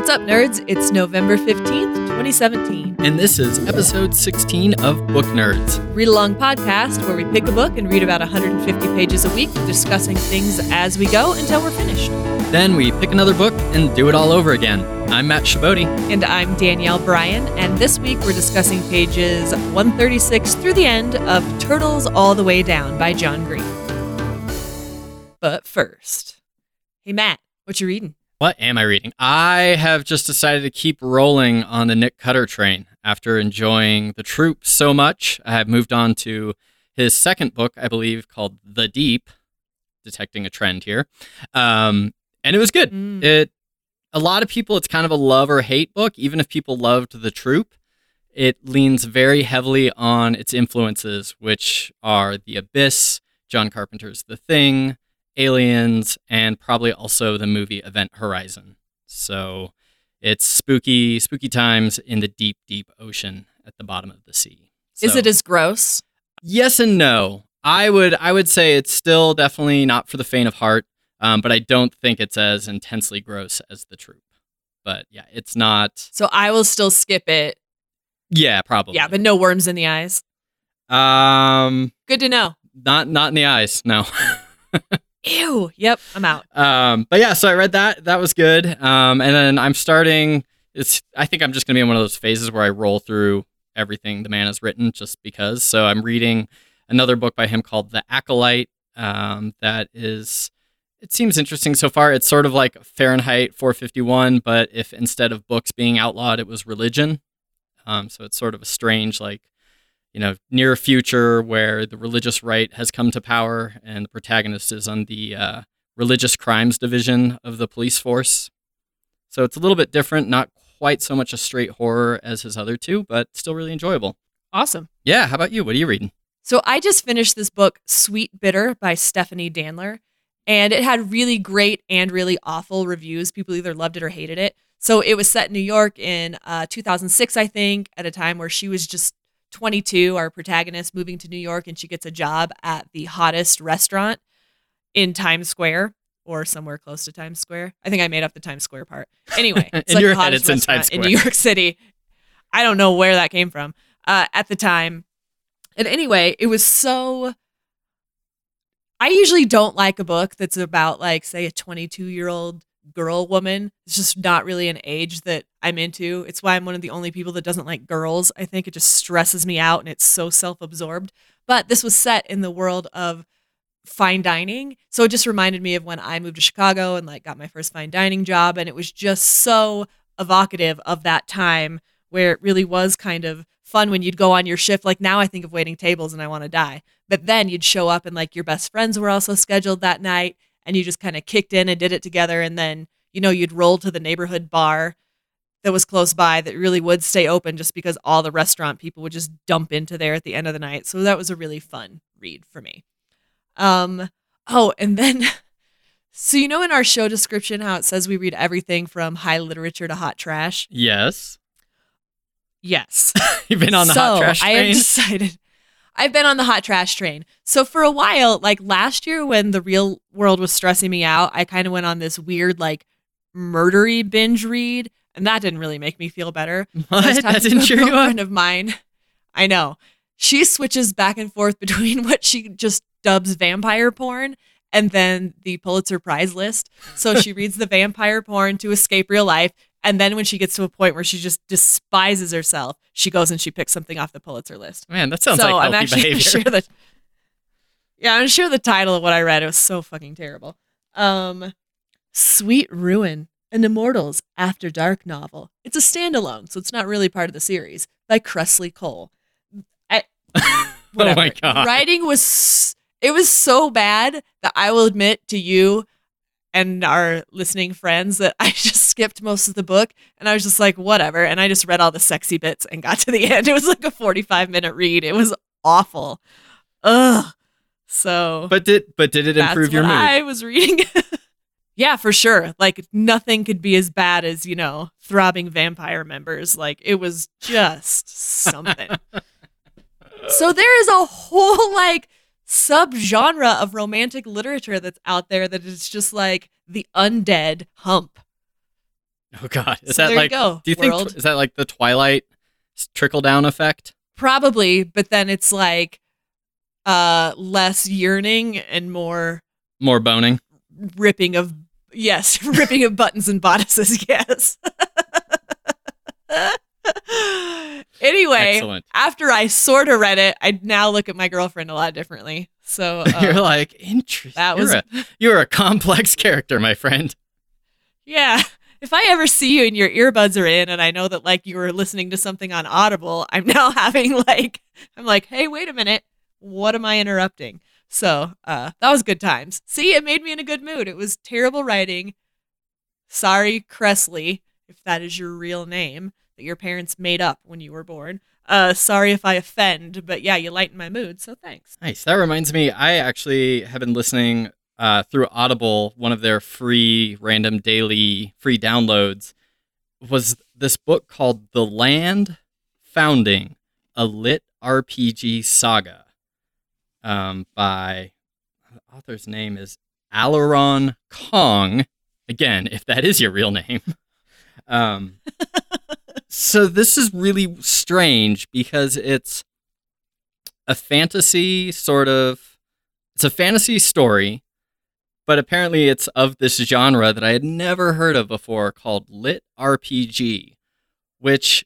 What's up, nerds? It's November 15th, 2017. And this is episode 16 of Book Nerds. Read Along podcast where we pick a book and read about 150 pages a week, discussing things as we go until we're finished. Then we pick another book and do it all over again. I'm Matt Shaboti. And I'm Danielle Bryan, and this week we're discussing pages 136 through the end of Turtles All the Way Down by John Green. But first, hey Matt, what you reading? What am I reading? I have just decided to keep rolling on the Nick Cutter train after enjoying The Troop so much. I have moved on to his second book, I believe, called The Deep, detecting a trend here. Um, and it was good. Mm. It a lot of people it's kind of a love or hate book, even if people loved The Troop. It leans very heavily on its influences, which are The Abyss, John Carpenter's The Thing, Aliens, and probably also the movie Event Horizon. So it's spooky, spooky times in the deep, deep ocean at the bottom of the sea. Is it as gross? yes and no. I would I would say it's still definitely not for the faint of heart, um, but I don't think it's as intensely gross as the troop. But yeah, it's not. So I will still skip it. Yeah, probably. Yeah, but no worms in the eyes. um, Good to know. not not in the eyes. No. Ew. Yep, I'm out. um, but yeah, so I read that. That was good. Um, and then I'm starting. It's. I think I'm just gonna be in one of those phases where I roll through everything the man has written, just because. So I'm reading another book by him called The Acolyte. Um, that is. It seems interesting so far. It's sort of like Fahrenheit 451, but if instead of books being outlawed, it was religion. Um, so it's sort of a strange, like, you know, near future where the religious right has come to power and the protagonist is on the uh, religious crimes division of the police force. So it's a little bit different, not quite so much a straight horror as his other two, but still really enjoyable. Awesome. Yeah, how about you? What are you reading? So I just finished this book, Sweetbitter by Stephanie Danler, and it had really great and really awful reviews. People either loved it or hated it. So it was set in New York in uh, 2006, I think, at a time where she was just 22, our protagonist, moving to New York, and she gets a job at the hottest restaurant in Times Square or somewhere close to Times Square. I think I made up the Times Square part. Anyway, it's In like your the head, hottest it's in restaurant Times in New York City. I don't know where that came from uh, at the time. And anyway, it was so. I usually don't like a book that's about, like, say, a 22 year old girl woman. It's just not really an age that I'm into. It's why I'm one of the only people that doesn't like girls. I think it just stresses me out and it's so self absorbed. But this was set in the world of fine dining. So it just reminded me of when I moved to Chicago and like got my first fine dining job. And it was just so evocative of that time where it really was kind of fun when you'd go on your shift. Like now I think of waiting tables and I want to die. But then you'd show up and like your best friends were also scheduled that night and you just kind of kicked in and did it together. And then, you know, you'd roll to the neighborhood bar that was close by that really would stay open just because all the restaurant people would just dump into there at the end of the night. So that was a really fun read for me. Um, oh, and then so you know in our show description how it says we read everything from high literature to hot trash? Yes. Yes. You've been on the so hot trash train? I have decided I've been on the hot trash train. So for a while, like last year when the real world was stressing me out, I kind of went on this weird like murdery binge read, and that didn't really make me feel better. What? That didn't a cheer you up? of mine. I know. She switches back and forth between what she just dubs vampire porn and then the Pulitzer Prize list. So she reads the vampire porn to escape real life. And then when she gets to a point where she just despises herself, she goes and she picks something off the Pulitzer list. Man, that sounds so like I'm actually behavior. sure that. Yeah, I'm sure the title of what I read it was so fucking terrible. Um, Sweet Ruin, an Immortals After Dark novel. It's a standalone, so it's not really part of the series by Kresley Cole. I, oh my god. Writing was it was so bad that I will admit to you and our listening friends that I just skipped most of the book and I was just like whatever and I just read all the sexy bits and got to the end. It was like a 45 minute read. It was awful. Ugh. So But did but did it improve your mood? I was reading. yeah, for sure. Like nothing could be as bad as, you know, throbbing vampire members. Like it was just something. so there is a whole like subgenre of romantic literature that's out there that is just like the undead hump. Oh God, is So that there like? you go, do you think is that like the Twilight trickle down effect? Probably, but then it's like uh less yearning and more More boning. ripping of yes, ripping of buttons and bodices, yes. anyway, Excellent. after I sort of read it, I now look at my girlfriend a lot differently. So You're uh, like interesting. that was you're, a, you're a complex character, my friend. yeah. If I ever see you and your earbuds are in and I know that like you were listening to something on Audible, I'm now having like I'm like, "Hey, wait a minute. What am I interrupting?" So, uh that was good times. See, it made me in a good mood. It was terrible writing. Sorry, Kresley, if that is your real name your parents made up when you were born. Uh sorry if I offend, but yeah, you lighten my mood, so thanks. Nice. That reminds me, I actually have been listening uh, through Audible. One of their free, random daily free downloads was this book called "The Land Founding: A Lit RPG Saga," um, by the author's name is Aleron Kong. Again, if that is your real name. Um, so this is really strange because it's a fantasy sort of it's a fantasy story but apparently it's of this genre that i had never heard of before called lit rpg which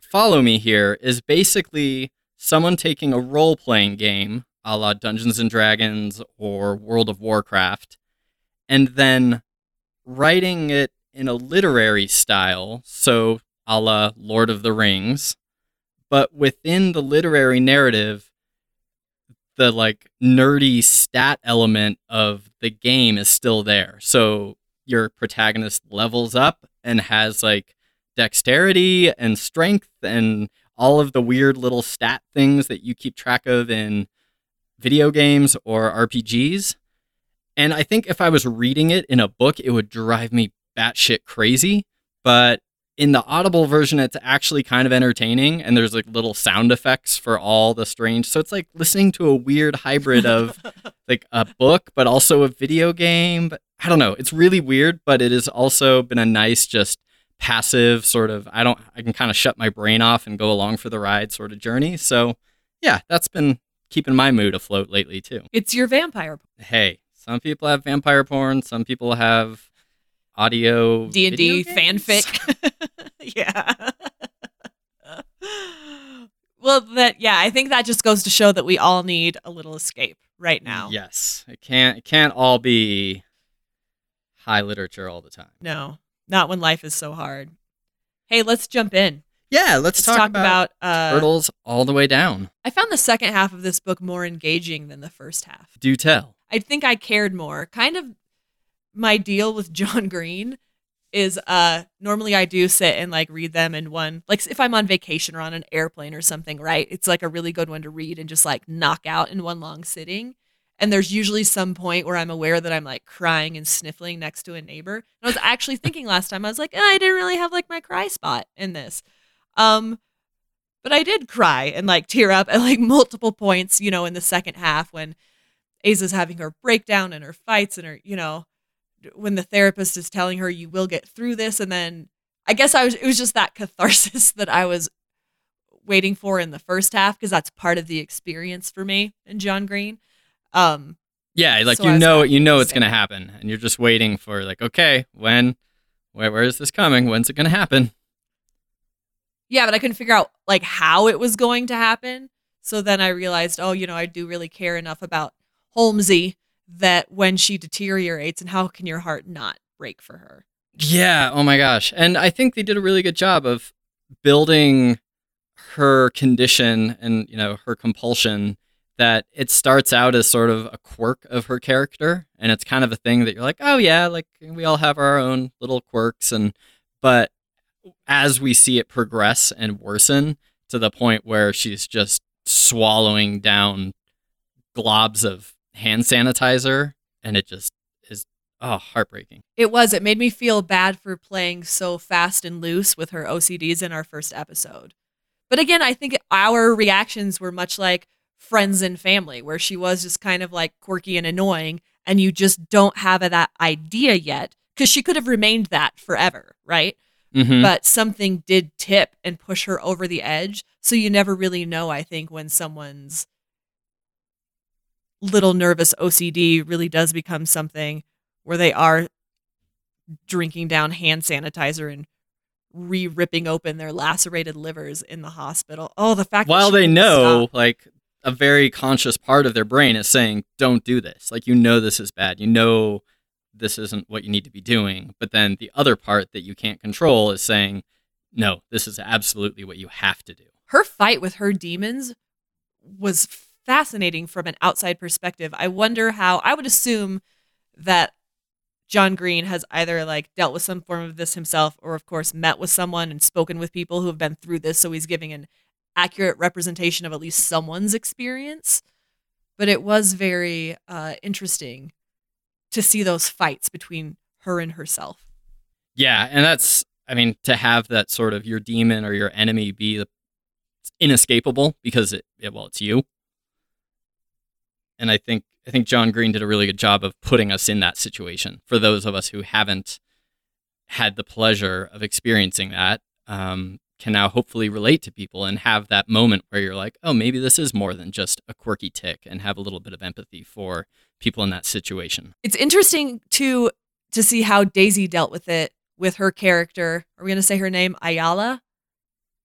follow me here is basically someone taking a role-playing game a la dungeons and dragons or world of warcraft and then writing it in a literary style. So a la lord of the rings but within the literary narrative the like nerdy stat element of the game is still there so your protagonist levels up and has like dexterity and strength and all of the weird little stat things that you keep track of in video games or RPGs. And I think if I was reading it in a book, it would drive me batshit crazy. But in the audible version, it's actually kind of entertaining, and there's like little sound effects for all the strange. So it's like listening to a weird hybrid of like a book, but also a video game. But I don't know. It's really weird, but it has also been a nice, just passive sort of. I don't. I can kind of shut my brain off and go along for the ride sort of journey. So yeah, that's been keeping my mood afloat lately too. It's your vampire porn. Hey, some people have vampire porn. Some people have audio D and D fanfic. yeah. well, that yeah, I think that just goes to show that we all need a little escape right now. Yes, it can't. It can't all be high literature all the time. No, not when life is so hard. Hey, let's jump in. Yeah, let's, Let's talk, talk, about, about. uh, turtles all the way down. I found the second half of this book more engaging than the first half. Do tell. I think I cared more. Kind of my deal with John Green is uh normally I do sit and like read them in one like if I'm on vacation or on an airplane or something, right? It's like a really good one to read and just like knock out in one long sitting. And there's usually some point where I'm aware that I'm like crying and sniffling next to a neighbor. And I was actually thinking last time I was like, eh, I didn't really have like my cry spot in this. Um but I did cry and like tear up at like multiple points, you know, in the second half when Aza's having her breakdown and her fights and her, you know, when the therapist is telling her you will get through this and then I guess I was it was just that catharsis that I was waiting for in the first half because that's part of the experience for me and John Green. Um Yeah, like So I you know, you know it's gonna happen, and you're just waiting for like, okay, when, where, where is this coming? When's it gonna happen? yeah, but I couldn't figure out like how it was going to happen. So then I realized, oh, you know, I do really care enough about Holmesy that when she deteriorates and how can your heart not break for her? Yeah. Oh my gosh. And I think they did a really good job of building her condition and you know her compulsion that it starts out as sort of a quirk of her character and it's kind of a thing that you're like oh yeah like we all have our own little quirks and but as we see it progress and worsen to the point where she's just swallowing down globs of hand sanitizer and it just is oh heartbreaking It was. It made me feel bad for playing so fast and loose with her OCDs in our first episode. But again, I think our reactions were much like friends and family, where she was just kind of like quirky and annoying, and you just don't have that idea yet because she could have remained that forever, right? Mhm. But something did tip and push her over the edge. So you never really know, I think, when someone's little nervous OCD really does become something where they are drinking down hand sanitizer and re ripping open their lacerated livers in the hospital. Oh, the fact While they know, stop. like a very conscious part of their brain is saying, "Don't do this." Like you know this is bad. You know this isn't what you need to be doing. But then the other part that you can't control is saying, "No, this is absolutely what you have to do." her fight with her demons was fascinating from an outside perspective. I wonder how I would assume that John Green has either like dealt with some form of this himself or of course met with someone and spoken with people who have been through this so he's giving an accurate representation of at least someone's experience. But it was very uh, interesting to see those fights between her and herself. Yeah, and that's I mean to have that sort of your demon or your enemy be the inescapable because it, it well it's you. And I think I think John Green did a really good job of putting us in that situation for those of us who haven't had the pleasure of experiencing that. Um, can now hopefully relate to people and have that moment where you're like, oh, maybe this is more than just a quirky tick, and have a little bit of empathy for people in that situation. It's interesting to to see how Daisy dealt with it with her character. Are we going to say her name Ayala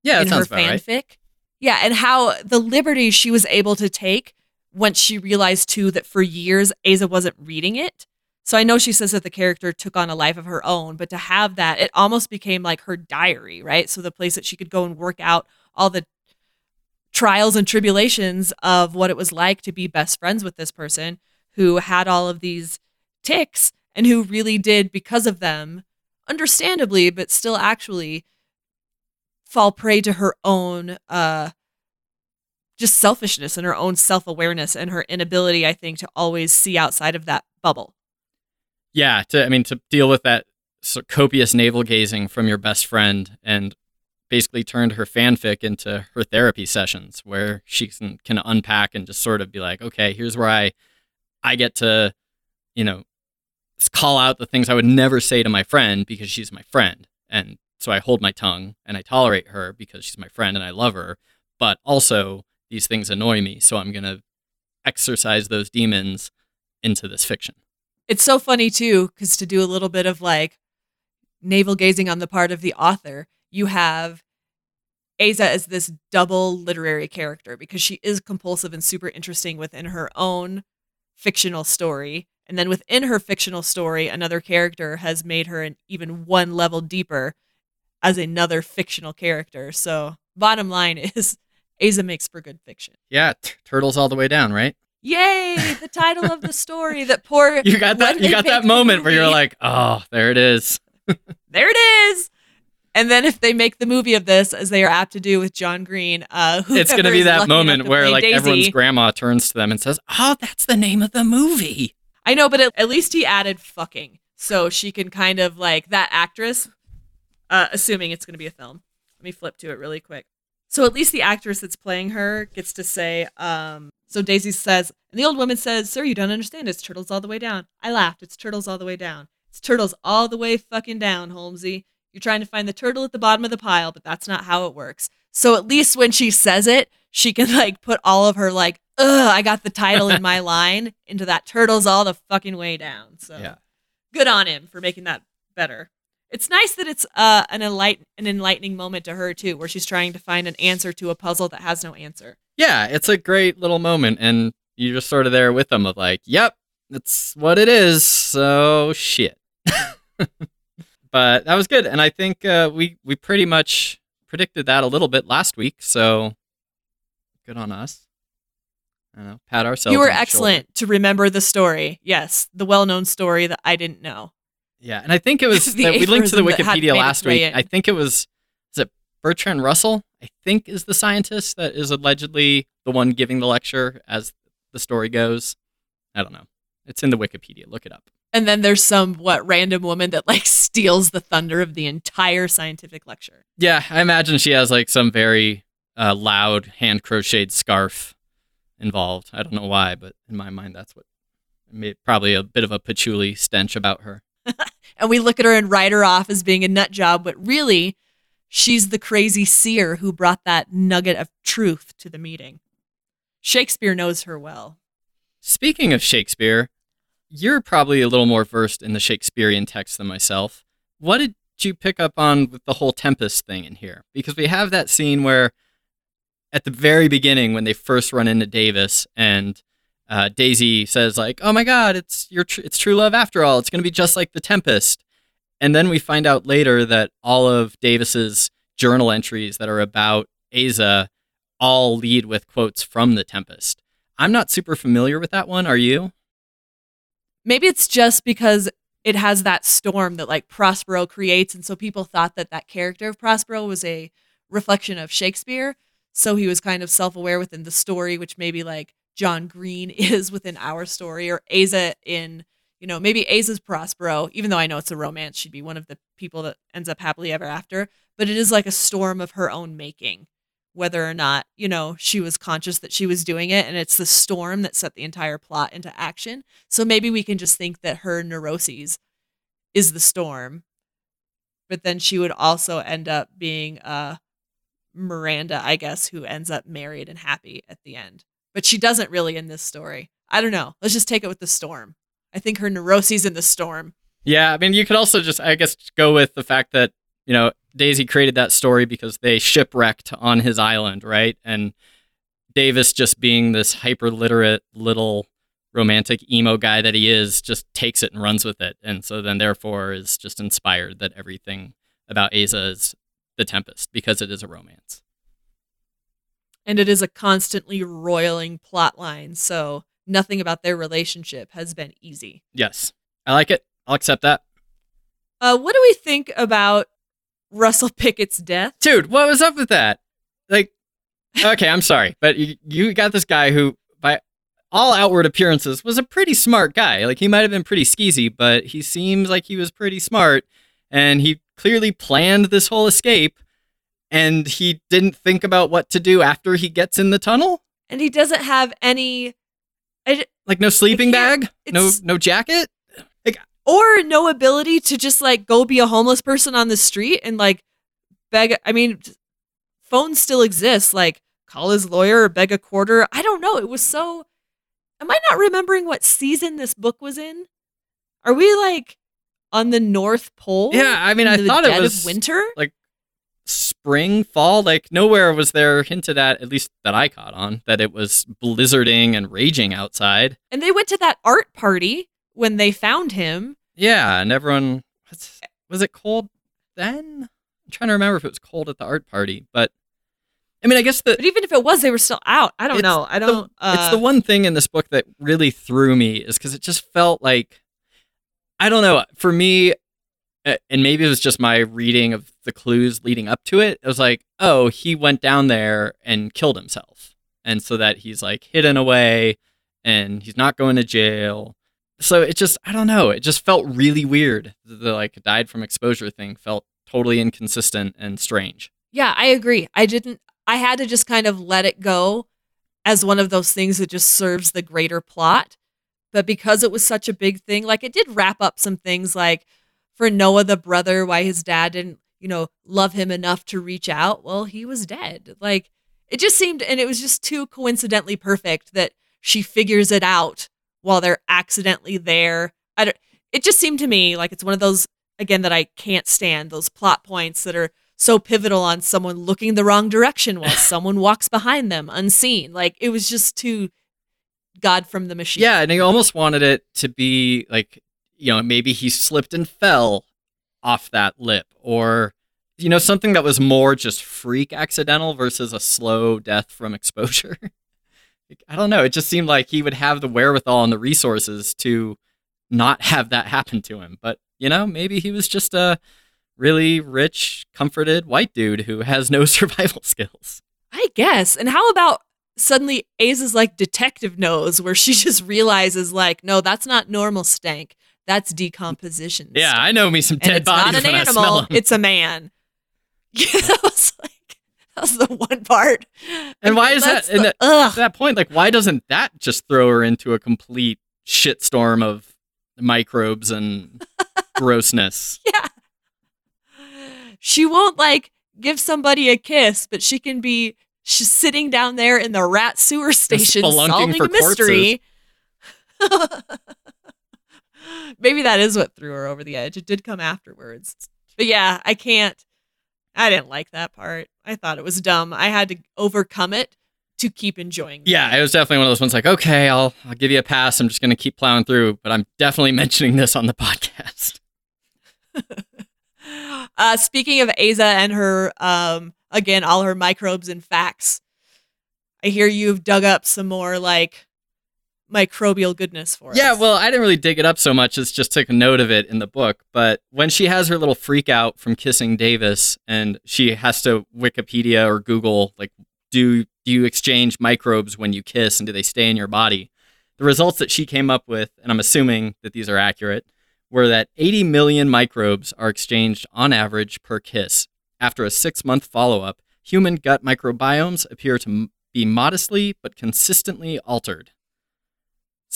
Yeah, that in her about right. fanfic? Yeah, and how the liberties she was able to take once she realized too that for years Aza wasn't reading it. So I know she says that the character took on a life of her own, but to have that, it almost became like her diary, right? So the place that she could go and work out all the trials and tribulations of what it was like to be best friends with this person who had all of these ticks and who really did, because of them, understandably, but still actually fall prey to her own uh just selfishness and her own self-awareness and her inability i think to always see outside of that bubble Yeah, to I mean to deal with that copious navel gazing from your best friend and basically turned her fanfic into her therapy sessions where she can, can unpack and just sort of be like, okay, here's where I I get to, you know, call out the things I would never say to my friend because she's my friend. And so I hold my tongue and I tolerate her because she's my friend and I love her. But also these things annoy me, so I'm gonna exercise those demons into this fiction. it's so funny too because to do a little bit of like navel gazing on the part of the author you have Aza as this double literary character because she is compulsive and super interesting within her own fictional story and then within her fictional story another character has made her an even one level deeper as another fictional character so bottom line is Aza makes for good fiction Yeah, t- turtles all the way down, right? yay the title of the story that poor You got that. You got that moment where you're like, oh, there it is. there it is. And then if they make the movie of this, as they are apt to do with John Green, uh, It's gonna be that moment where like Daisy- everyone's grandma turns to them and says, "Oh, that's the name of the movie." I know, but at, at least he added fucking, so she can kind of like that actress. Uh, assuming it's going to be a film. Let me flip to it really quick. So at least the actress that's playing her gets to say. Um, so Daisy says, and the old woman says, "Sir, you don't understand. It's turtles all the way down." I laughed. It's turtles all the way down. It's turtles all the way fucking down, Holmesy. You're trying to find the turtle at the bottom of the pile, but that's not how it works. So at least when she says it, she can like put all of her like, ugh, I got the title in my line into that turtles all the fucking way down. So Yeah. good on him for making that better. It's nice that it's uh, an enlight- an enlightening moment to her too, where she's trying to find an answer to a puzzle that has no answer. Yeah, it's a great little moment, and you're just sort of there with them of like, "Yep, that's what it is." So shit. but that was good, and I think uh, we we pretty much predicted that a little bit last week. So good on us. I don't know, pat ourselves. you were the shoulder. excellent to remember the story. Yes, the well-known story that I didn't know. Yeah, and I think it was The we linked to the aphorism that hadn't Wikipedia last week. in. I think it was is it Bertrand Russell? I think is the scientist that is allegedly the one giving the lecture as the story goes. I don't know. It's in the Wikipedia. Look it up. And then there's some what random woman that like steals the thunder of the entire scientific lecture. Yeah, I imagine she has like some very uh, loud hand crocheted scarf involved. I don't know why, but in my mind, that's what made probably a bit of a patchouli stench about her. and we look at her and write her off as being a nut job, but really, she's the crazy seer who brought that nugget of truth to the meeting. Shakespeare knows her well. Speaking of Shakespeare, you're probably a little more versed in the Shakespearean text than myself. What did you pick up on with the whole Tempest thing in here? Because we have that scene where, at the very beginning, when they first run into Davis, and uh, Daisy says like, "Oh my God, it's your tr- it's true love after all. It's going to be just like the Tempest." And then we find out later that all of Davis's journal entries that are about Aza all lead with quotes from the Tempest. I'm not super familiar with that one. Are you? Maybe it's just because it has that storm that like Prospero creates, and so people thought that that character of Prospero was a reflection of Shakespeare. So he was kind of self-aware within the story, which maybe like John Green is within our story, or Aza in you know maybe Aza's Prospero. Even though I know it's a romance, she'd be one of the people that ends up happily ever after. But it is like a storm of her own making whether or not, you know, she was conscious that she was doing it. And it's the storm that set the entire plot into action. So maybe we can just think that her neuroses is the storm. But then she would also end up being uh, Miranda, I guess, who ends up married and happy at the end. But she doesn't really in this story. I don't know. Let's just take it with the storm. I think her neuroses in the storm. Yeah, I mean, you could also just, I guess, go with the fact that you know, Daisy created that story because they shipwrecked on his island, right? And Davis, just being this hyper literate little romantic emo guy that he is, just takes it and runs with it. And so then, therefore, is just inspired that everything about Aza is the Tempest because it is a romance. And it is a constantly roiling plot line. So nothing about their relationship has been easy. Yes. I like it. I'll accept that. Uh, what do we think about Russell Pickett's death. Dude, what was up with that? Like, okay, I'm sorry, but you, you got this guy who, by all outward appearances, was a pretty smart guy. Like, he might have been pretty skeezy, but he seems like he was pretty smart, and he clearly planned this whole escape, and he didn't think about what to do after he gets in the tunnel. And he doesn't have any, I, like, no sleeping bag, no no jacket? Or no ability to just like go be a homeless person on the street and like beg i mean phones still exist like call his lawyer or beg a quarter. I don't know. It was so am i not remembering what season this book was in? Are we like on the north pole yeah i mean i thought it was winter? like spring fall like nowhere was there hinted at at least that i caught on that it was blizzarding and raging outside and they went to that art party when they found him. Yeah, and everyone was it cold then? I'm trying to remember if it was cold at the art party, but I mean, I guess the but even if it was, they were still out. I don't know. I don't. The, uh, it's the one thing in this book that really threw me is because it just felt like I don't know. For me, and maybe it was just my reading of the clues leading up to it. It was like, oh, he went down there and killed himself, and so that he's like hidden away, and he's not going to jail, so it just I don't know. It just felt really weird. The, the like died from exposure thing felt totally inconsistent and strange. Yeah, I agree. I didn't. I had to just kind of let it go as one of those things that just serves the greater plot. But because it was such a big thing, like it did wrap up some things like for Noah the brother, why his dad didn't, you know, love him enough to reach out. Well, he was dead. Like it just seemed, and it was just too coincidentally perfect that she figures it out while they're accidentally there. I don't, it just seemed to me like it's one of those again that I can't stand those plot points that are so pivotal on someone looking the wrong direction while someone walks behind them unseen. Like it was just too God from the machine. Yeah, and he almost wanted it to be like you know maybe he slipped and fell off that lip or you know something that was more just freak accidental versus a slow death from exposure. I don't know. It just seemed like he would have the wherewithal and the resources to not have that happen to him. But, you know, maybe he was just a really rich, comforted white dude who has no survival skills. I guess. And how about suddenly Aza's like detective nose where she just realizes like, no, that's not normal stank. That's decomposition. Yeah, stank. I know me some dead and it's bodies. Not an animal, it's a man. That was like That's the one part. And why is that? The, at that point, like, why doesn't that just throw her into a complete shitstorm of microbes and grossness. Yeah. She won't like give somebody a kiss, but she can be she's sitting down there in the rat sewer station solving a mystery. Maybe that is what threw her over the edge. It did come afterwards. But yeah, I can't I didn't like that part. I thought it was dumb. I had to overcome it to keep enjoying. the Yeah, it was definitely one of those ones like, okay, I'll I'll give you a pass. I'm just gonna keep plowing through, but I'm definitely mentioning this on the podcast. uh, speaking of Aza and her, um, again, all her microbes and facts, I hear you've dug up some more like microbial goodness for us. Yeah, well, I didn't really dig it up so much as just took a note of it in the book. But when she has her little freak out from kissing Davis and she has to Wikipedia or Google, like, do, do you exchange microbes when you kiss and do they stay in your body? The results that she came up with, and I'm assuming that these are accurate, were that 80 million microbes are exchanged on average per kiss. After a six month follow up, human gut microbiomes appear to be modestly but consistently altered.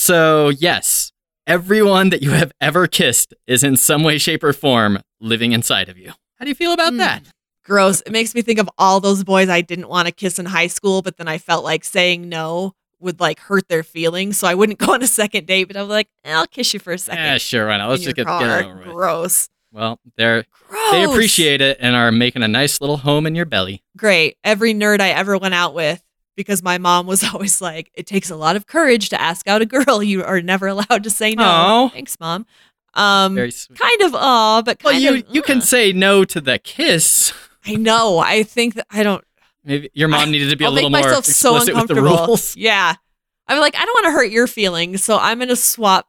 So, yes, everyone that you have ever kissed is in some way, shape, or form living inside of you. How do you feel about Mm. that? gross. It makes me think of all those boys I didn't want to kiss in high school, but then I felt like saying no would like hurt their feelings, so I wouldn't go on a second date. But I was like, eh, I'll kiss you for a second. Yeah, sure, why not? Let's just get, get it over with. Gross. Well, they're, Gross. they appreciate it and are making a nice little home in your belly. great. Every nerd I ever went out with, because my mom was always like, it takes a lot of courage to ask out a girl. You are never allowed to say no. Aw. Thanks, mom. Um, Very sweet. kind of aw, but Well, you, of. you can uh. say no to the kiss. I know. I think that I don't. Maybe your mom needed to be I'll a little make more myself so explicit with the uncomfortable. rules. Yeah, I'm like, I don't want to hurt your feelings, so I'm gonna swap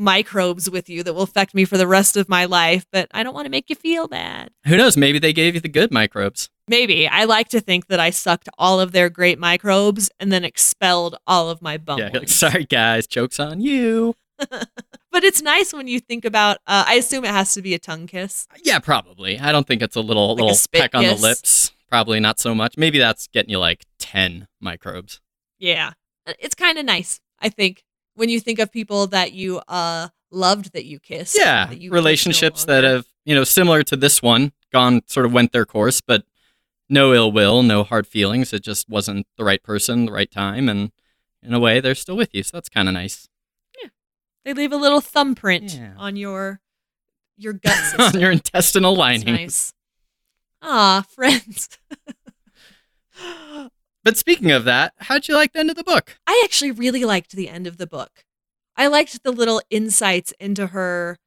microbes with you that will affect me for the rest of my life. But I don't want to make you feel bad. Who knows? Maybe they gave you the good microbes. Maybe I like to think that I sucked all of their great microbes and then expelled all of my bum. Yeah, like, sorry guys, jokes on you. But it's nice when you think about. Uh, I assume it has to be a tongue kiss. Yeah, probably. I don't think it's a little Like little spit peck on the lips. Probably not so much. Maybe that's getting you like ten microbes. Yeah, Uh, it's kind of nice. I think when you think of people that you uh loved that you kissed. Yeah, that you kiss no relationships that have you know similar to this one gone sort of went their course, but no ill will, no hard feelings. It just wasn't the right person, the right time, and in a way, they're still with you. So that's kind of nice. Yeah, they leave a little thumbprint Yeah. on your your gut system. on your intestinal lining. nice. Ah, friends. But speaking of that, how'd you like the end of the book? I actually really liked the end of the book. I liked the little insights into her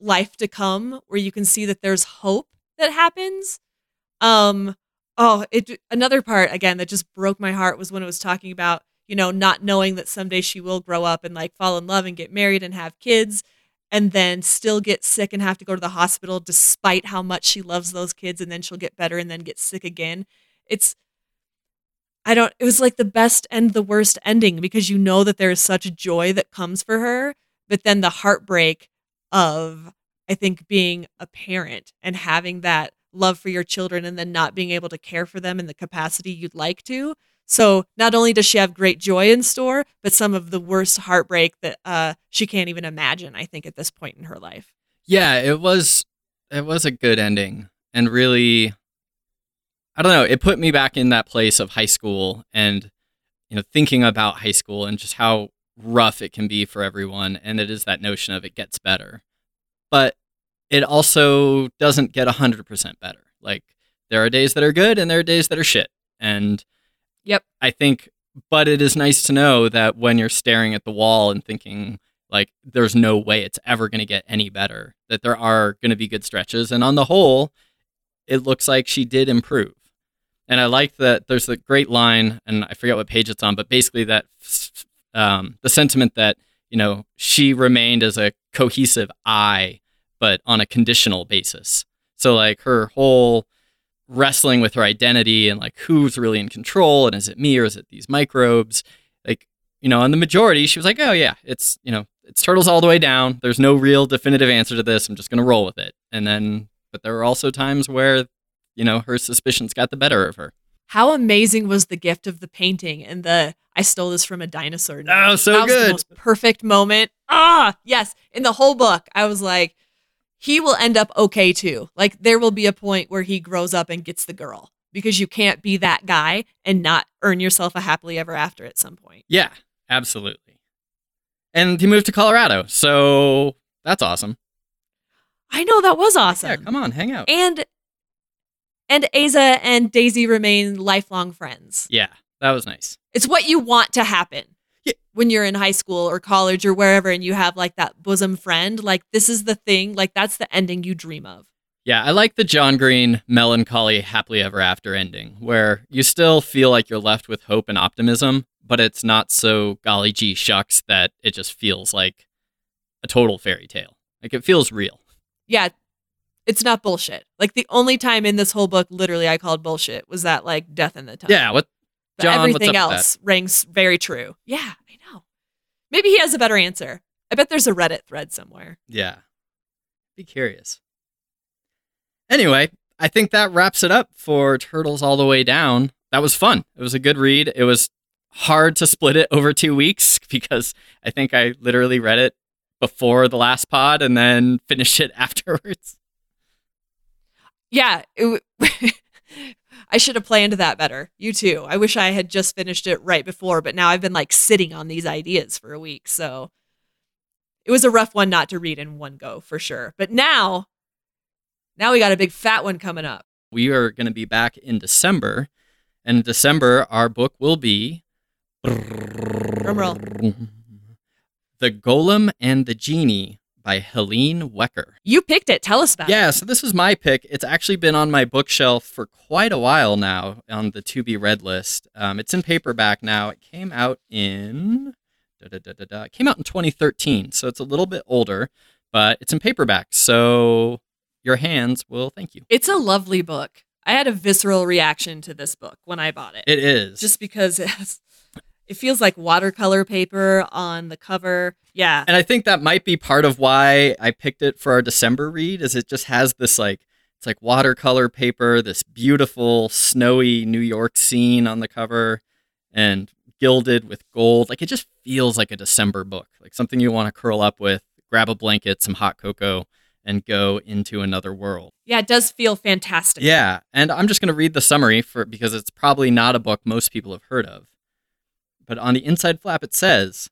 life to come where you can see that there's hope that happens. Um oh, it another part again that just broke my heart was when it was talking about, you know, not knowing that someday she will grow up and like fall in love and get married and have kids and then still get sick and have to go to the hospital despite how much she loves those kids and then she'll get better and then get sick again. It's I don't it was like the best and the worst ending because you know that there is such joy that comes for her, but then the heartbreak of I think being a parent and having that love for your children and then not being able to care for them in the capacity you'd like to. So not only does she have great joy in store, but some of the worst heartbreak that uh, she can't even imagine. I think at this point in her life. Yeah, it was it was a good ending and really I don't know, it put me back in that place of high school and you know thinking about high school and just how rough it can be for everyone and it is that notion of it gets better. But it also doesn't get 100% better. Like there are days that are good and there are days that are shit. And Yep. I think but it is nice to know that when you're staring at the wall and thinking like there's no way it's ever going to get any better that there are going to be good stretches and on the whole it looks like she did improve and i like that there's a great line and i forget what page it's on but basically that um, the sentiment that you know she remained as a cohesive i but on a conditional basis. So like her whole wrestling with her identity and like who's really in control and is it me or is it these microbes? Like you know on the majority she was like oh yeah it's you know it's turtles all the way down. There's no real definitive answer to this. I'm just going to roll with it. And then but there were also times where you know her suspicions got the better of her How amazing was the gift of the painting and the I stole this from a dinosaur. note. Oh, so that was good. The most perfect moment. Ah, yes. In the whole book, I was like, he will end up okay too. Like there will be a point where he grows up and gets the girl because you can't be that guy and not earn yourself a happily ever after at some point. Yeah, absolutely. And he moved to Colorado, so that's awesome. I know that was awesome. Yeah, come on, hang out. And and Aza and Daisy remain lifelong friends. Yeah, that was nice. It's what you want to happen. Yeah. When you're in high school or college or wherever and you have like that bosom friend, like this is the thing, like that's the ending you dream of. Yeah, I like the John Green melancholy happily ever after ending, where you still feel like you're left with hope and optimism, but it's not so golly gee shucks that it just feels like a total fairy tale. Like it feels real. Yeah. It's not bullshit. Like the only time in this whole book literally I called bullshit was that like death in the tunnel. Yeah, what But John, what's everything else rings very true. Yeah, I know. Maybe he has a better answer. I bet there's a Reddit thread somewhere. Yeah. Be curious. Anyway, I think that wraps it up for Turtles All the Way Down. That was fun. It was a good read. It was hard to split it over two weeks because I think I literally read it before the last pod and then finished it afterwards. Yeah, it I should have planned that better. You too. I wish I had just finished it right before, but now I've been like sitting on these ideas for a week. So it was a rough one not to read in one go for sure. But now, now we got a big fat one coming up. We are going to be back in December. And in December, our book will be roll. The Golem and the Jinni by Helene Wecker. You picked it. Tell us about it. Yeah, so this was my pick. It's actually been on my bookshelf for quite a while now on the to be read list. Um, it's in paperback now. It came out in da, da, da, da, da. It came out in 2013, so it's a little bit older, but it's in paperback. So your hands will thank you. It's a lovely book. I had a visceral reaction to this book when I bought it. It is just because it, has, it feels like watercolor paper on the cover. Yeah. and I think that might be part of why I picked it for our December read. Is it just has this like it's like watercolor paper, this beautiful snowy New York scene on the cover, and gilded with gold. Like it just feels like a December book, like something you want to curl up with, grab a blanket, some hot cocoa, and go into another world. Yeah, it does feel fantastic. Yeah, and I'm just going to read the summary for because it's probably not a book most people have heard of. But on the inside flap it says,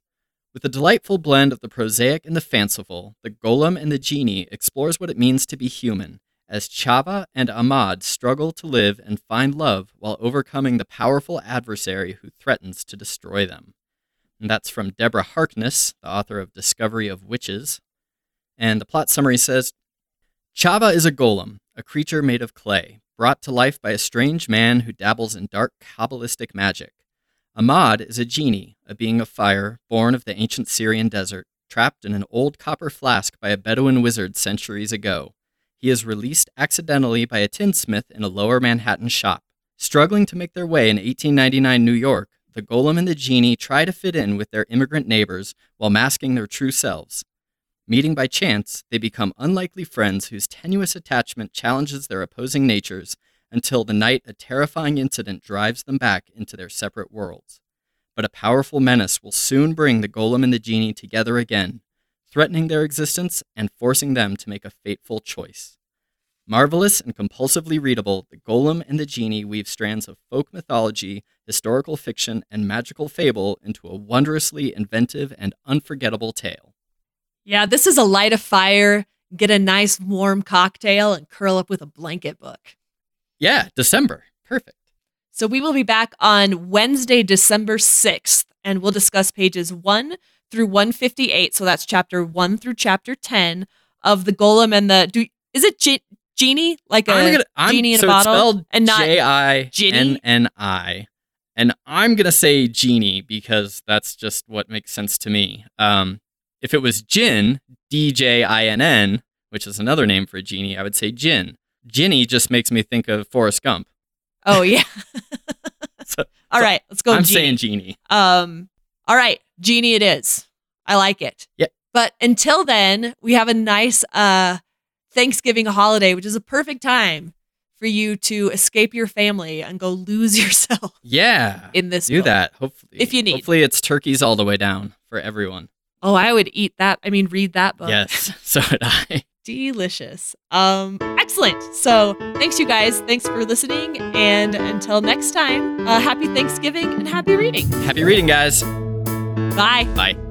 with a delightful blend of the prosaic and the fanciful, The Golem and the Jinni explores what it means to be human as Chava and Ahmad struggle to live and find love while overcoming the powerful adversary who threatens to destroy them. And that's from Deborah Harkness, the author of Discovery of Witches. And the plot summary says Chava is a golem, a creature made of clay, brought to life by a strange man who dabbles in dark Kabbalistic magic. Ahmad is a genie, a being of fire, born of the ancient Syrian desert, trapped in an old copper flask by a Bedouin wizard centuries ago. He is released accidentally by a tinsmith in a lower Manhattan shop. Struggling to make their way in 1899 New York, the golem and the genie try to fit in with their immigrant neighbors while masking their true selves. Meeting by chance, they become unlikely friends whose tenuous attachment challenges their opposing natures until the night a terrifying incident drives them back into their separate worlds. But a powerful menace will soon bring the golem and the genie together again, threatening their existence and forcing them to make a fateful choice. Marvelous and compulsively readable, The Golem and the Jinni weave strands of folk mythology, historical fiction, and magical fable into a wondrously inventive and unforgettable tale. Yeah, this is a light a fire, get a nice warm cocktail, and curl up with a blanket book. Yeah, December. Perfect. So we will be back on Wednesday, December 6th, and we'll discuss pages 1 through 158. So that's chapter 1 through chapter 10 of the Golem and the. Do, is it ge- genie? Like a I'm gonna, I'm, genie in so a bottle? It's spelled and not J I N Ginny? N I. And I'm going to say genie because that's just what makes sense to me. Um, if it was Jin, D J I N N, which is another name for a genie, I would say Jin. Ginny just makes me think of Forrest Gump. Oh, yeah. So- All so right, let's go I'm genie. saying genie. Um, all right, genie it is. I like it. Yep. But until then, we have a nice uh Thanksgiving holiday, which is a perfect time for you to escape your family and go lose yourself Yeah. in this Do that. Hopefully. If you need. Hopefully it's turkeys all the way down for everyone. Oh, I would eat that. I mean, read that book. Yes. So would I. delicious. Um, excellent. So thanks, you guys. Thanks for listening. And until next time, uh, happy Thanksgiving and happy reading. Happy reading, guys. Bye. Bye.